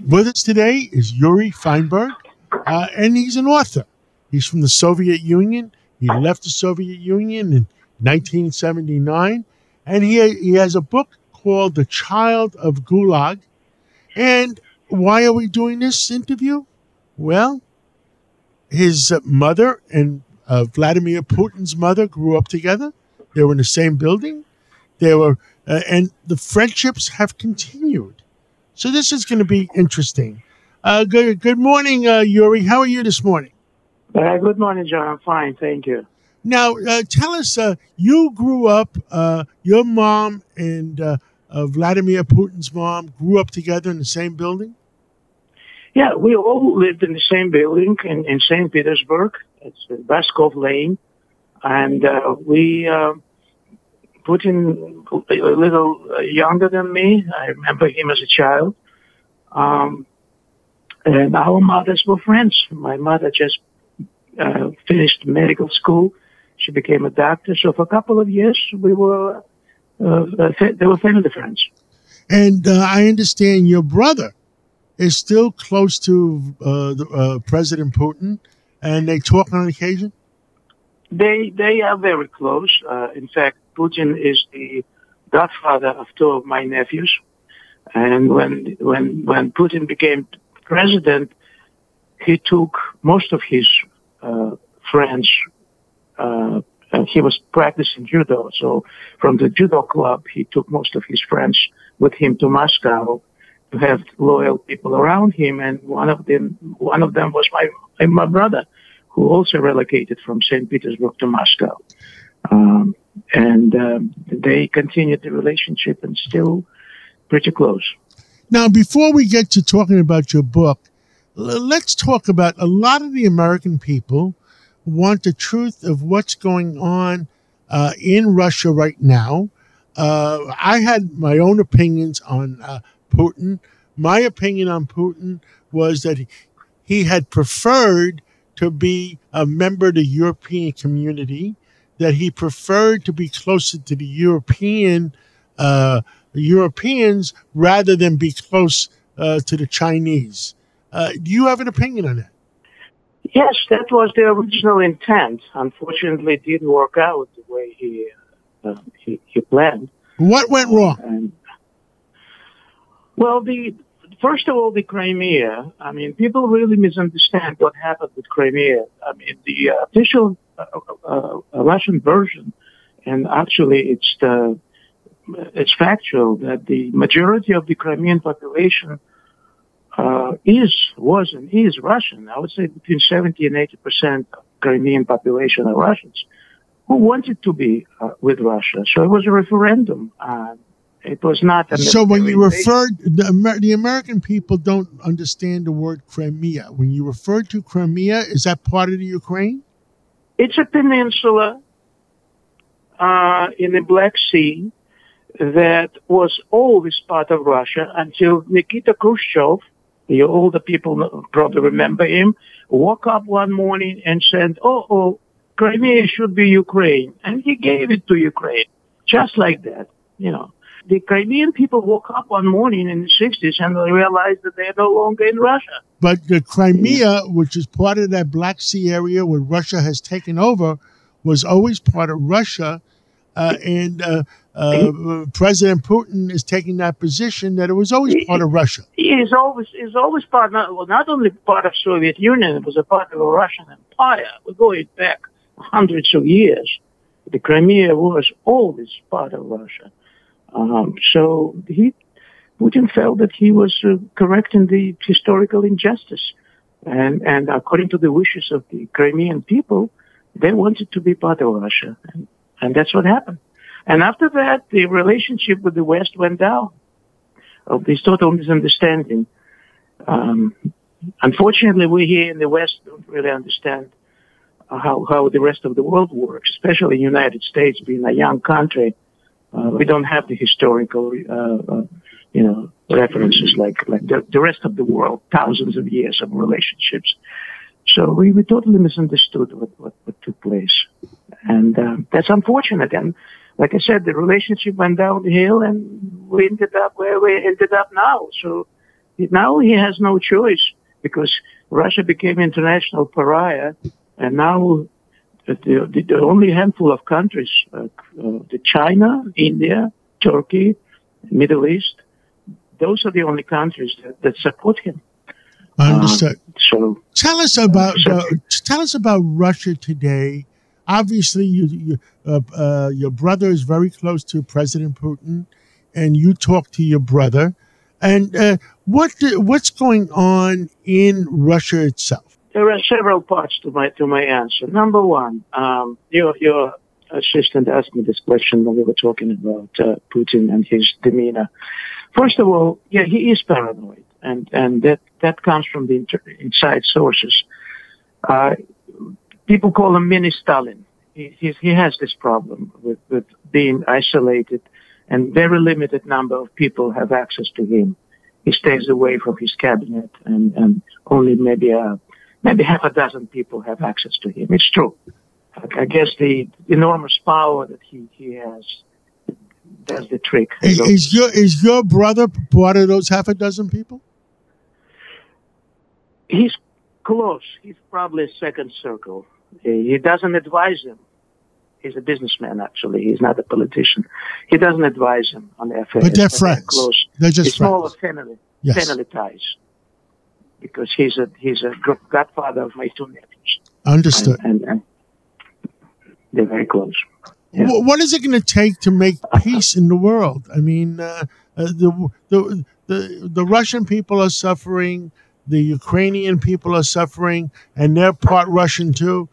With us today is Yuri Feynberg, uh, and he's an author. He's from the Soviet Union. He left the Soviet Union in 1979, and he, he has a book called The Child of Gulag. And why are we doing this interview? Well, his mother and uh, Vladimir Putin's mother grew up together. They were in the same building. They were, uh, and the friendships have continued. So this is going to be interesting. Uh, good, good morning, uh, Yuri. How are you this morning? Uh, good morning, John. I'm fine, thank you. Now, uh, tell us, you grew up. your mom and Vladimir Putin's mom grew up together in the same building. Yeah, we all lived in the same building in, in St. Petersburg. It's Baskov Lane. And uh, we, uh, Putin, a little younger than me. I remember him as a child. Um, and our mothers were friends. My mother just uh, finished medical school. She became a doctor. So for a couple of years, we were, uh, they were family friends. And uh, I understand your brother is still close to uh, the, uh, President Putin, and they talk on occasion. They they are very close. Uh, in fact, Putin is the godfather of two of my nephews, and when when when Putin became president, he took most of his uh, friends. Uh, he was practicing judo, so from the judo club, he took most of his friends with him to Moscow to have loyal people around him. And one of them, one of them was my my brother, who also relocated from St. Petersburg to Moscow. Um, and um, they continued the relationship and still pretty close. Now, before we get to talking about your book, let's talk about a lot of the American people want the truth of what's going on uh, in Russia right now. Uh, I had my own opinions on uh, Putin. My opinion on Putin was that he had preferred to be a member of the European community, that he preferred to be closer to the European uh, Europeans rather than be close uh, to the Chinese. Uh, do you have an opinion on that? Yes, that was the original intent. Unfortunately, it didn't work out the way he uh, he, he, planned. What went wrong? Well, the first of all, the Crimea. I mean, people really misunderstand what happened with Crimea. I mean, the official uh, uh, uh, Russian version, and actually, it's the it's factual that the majority of the Crimean population uh, is was and is Russian. I would say between seventy and eighty percent of Crimean population are Russians who wanted to be uh, with Russia. So it was a referendum. It was not. so when you referred the, Amer- the American people don't understand the word Crimea. When you referred to Crimea, is that part of the Ukraine? It's a peninsula uh, in the Black Sea that was always part of Russia until Nikita Khrushchev, all the older people probably remember him, woke up one morning and said, "Oh, oh, Crimea should be Ukraine," and he gave it to Ukraine, just like that, you know the Crimean people woke up one morning in the 60s and they realized that they're no longer in Russia. But the Crimea, which is part of that Black Sea area where Russia has taken over, was always part of Russia. Uh, and uh, uh, President Putin is taking that position that it was always part of Russia. It is always is always part not well, not only part of Soviet Union, it was a part of the Russian Empire. We're going back hundreds of years. The Crimea was always part of Russia. Um, so he, Putin felt that he was uh, correcting the historical injustice. And, and according to the wishes of the Crimean people, they wanted to be part of Russia. And, and that's what happened. And after that, the relationship with the West went down of this total misunderstanding. Um, unfortunately, we here in the West don't really understand how, how the rest of the world works, especially the United States being a young country uh, we don't have the historical, uh, uh, you know, references like like the, the, rest of the world, thousands of years of relationships. So we, we totally misunderstood what, what, what took place, and uh, that's unfortunate. And like I said, the relationship went downhill, and we ended up where we ended up now. So now he has no choice because Russia became international pariah, and now the, the, only handful of countries, uh, uh, the China, India, Turkey, Middle East, those are the only countries that, that support him. Understood. Um, so tell us about uh, tell us about Russia today. Obviously, you, you uh, uh, your brother is very close to President Putin, and you talk to your brother. And uh, what what's going on in Russia itself? There are several parts to my to my answer. Number one, um, your your assistant asked me this question when we were talking about uh, Putin and his demeanor. First of all, yeah, he is paranoid, and and that that comes from the inter- inside sources. Uh, people call him mini Stalin. He, he has this problem with, with being isolated and very limited number of people have access to him. He stays away from his cabinet, and, and only maybe a, maybe half a dozen people have access to him. It's true. I, guess the enormous power that he, he has does the trick. Is, is your is your brother part of those half a dozen people? He's close. He's probably a second circle. He doesn't advise him he's a businessman actually. He's not a politician. He doesn't advise him on the affairs. But they're friends. They're close. They're just it's friends. of family, yes. family ties. Because he's a he's a godfather of my two nephews. Understood. And, and, and they're very close. Yeah. What is it going to take to make peace in the world? I mean, uh, uh, the, the the the Russian people are suffering, the Ukrainian people are suffering, and they're part Russian too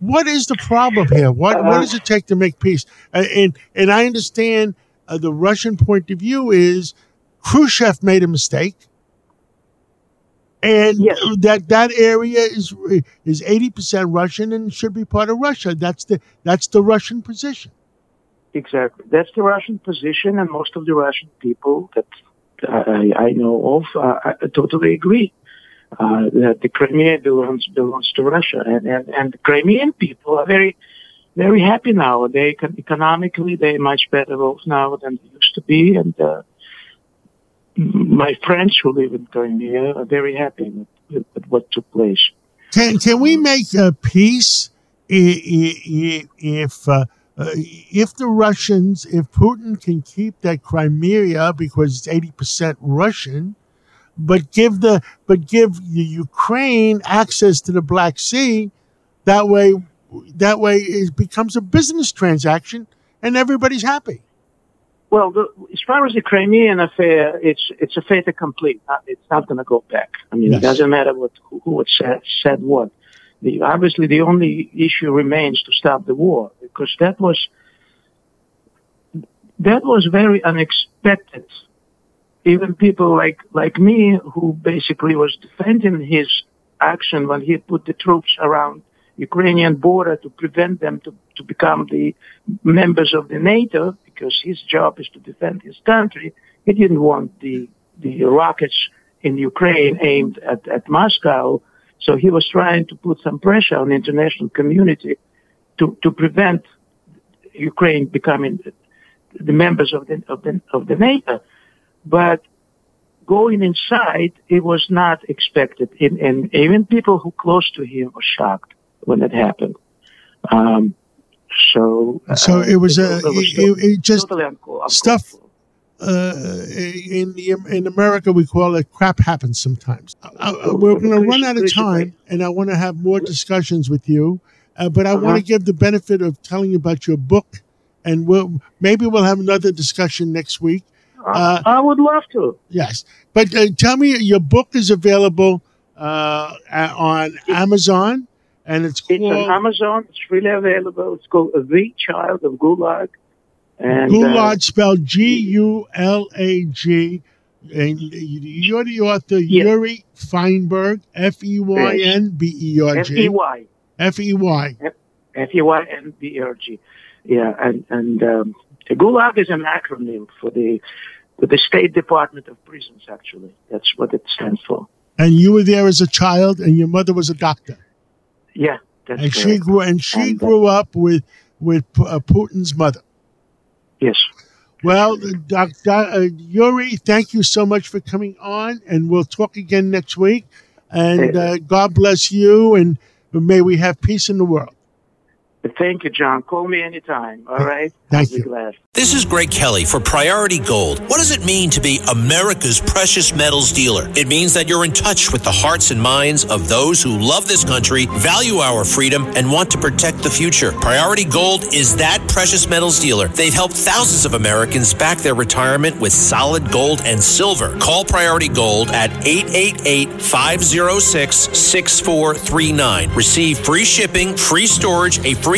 what is the problem here? What what does it take to make peace? And and I understand uh, the Russian point of view is Khrushchev made a mistake, and yes. that that area is is eighty percent Russian and should be part of Russia. That's the that's the Russian position. Exactly, that's the Russian position, and most of the Russian people that I, I know of uh, I totally agree uh, that the Crimea belongs belongs to Russia, and, and and the Crimean people are very very happy now. They can, economically they're much better off now than they used to be, and uh, my friends who live in Crimea are very happy with, with, with what took place. Can can we make a peace if? Uh, uh, if the Russians, if Putin can keep that Crimea because it's eighty percent Russian, but give the but give the Ukraine access to the Black Sea. That way, that way it becomes a business transaction, and everybody's happy. Well, the, as far as the Crimean affair, it's it's a fait accompli. Uh, it's not going to go back. I mean, yes. it doesn't matter what who said said what. The, obviously, the only issue remains to stop the war because that was that was very unexpected even people like like me who basically was defending his action when he put the troops around Ukrainian border to prevent them to, to become the members of the NATO because his job is to defend his country. He didn't want the the rockets in Ukraine aimed at, at Moscow. So he was trying to put some pressure on the international community to, to prevent Ukraine becoming the members of the, of the, of the NATO. But going inside, it was not expected. And, and even people who close to him were shocked when it happened. Um, so, so uh, it was a, it, it, it just totally uncool, stuff. Uh, in the, in America, we call it crap happens sometimes. Uh, uh we're going to run out of time, and I want to have more discussions with you. Uh, but I uh-huh. want to give the benefit of telling you about your book, and we'll maybe we'll have another discussion next week. Uh, I would love to. Yes, but uh, tell me, your book is available uh, on Amazon, and it's called, it's on Amazon. It's freely available. It's called "The Child of Gulag." And, Gulag uh, spelled G U L A G. And you're the author, yes. Yuri Feynberg, F E Y N B E R G. F E Y. F E Y. F E Y N B E R G. Yeah, and and um, Gulag is an acronym for the with the State Department of Prisons, actually. That's what it stands for. And you were there as a child, and your mother was a doctor. Yeah, and correct. she grew and she and, uh, grew up with with uh, Putin's mother. Yes. Well, Dr. Uh, Yuri, thank you so much for coming on, and we'll talk again next week. And uh, God bless you, and may we have peace in the world. Thank you, John. Call me anytime. All right. Thank you. Glad. This is Greg Kelly for Priority Gold. What does it mean to be America's precious metals dealer? It means that you're in touch with the hearts and minds of those who love this country, value our freedom, and want to protect the future. Priority Gold is that precious metals dealer. They've helped thousands of Americans back their retirement with solid gold and silver. Call Priority Gold at 888 506 6439. Receive free shipping, free storage, a free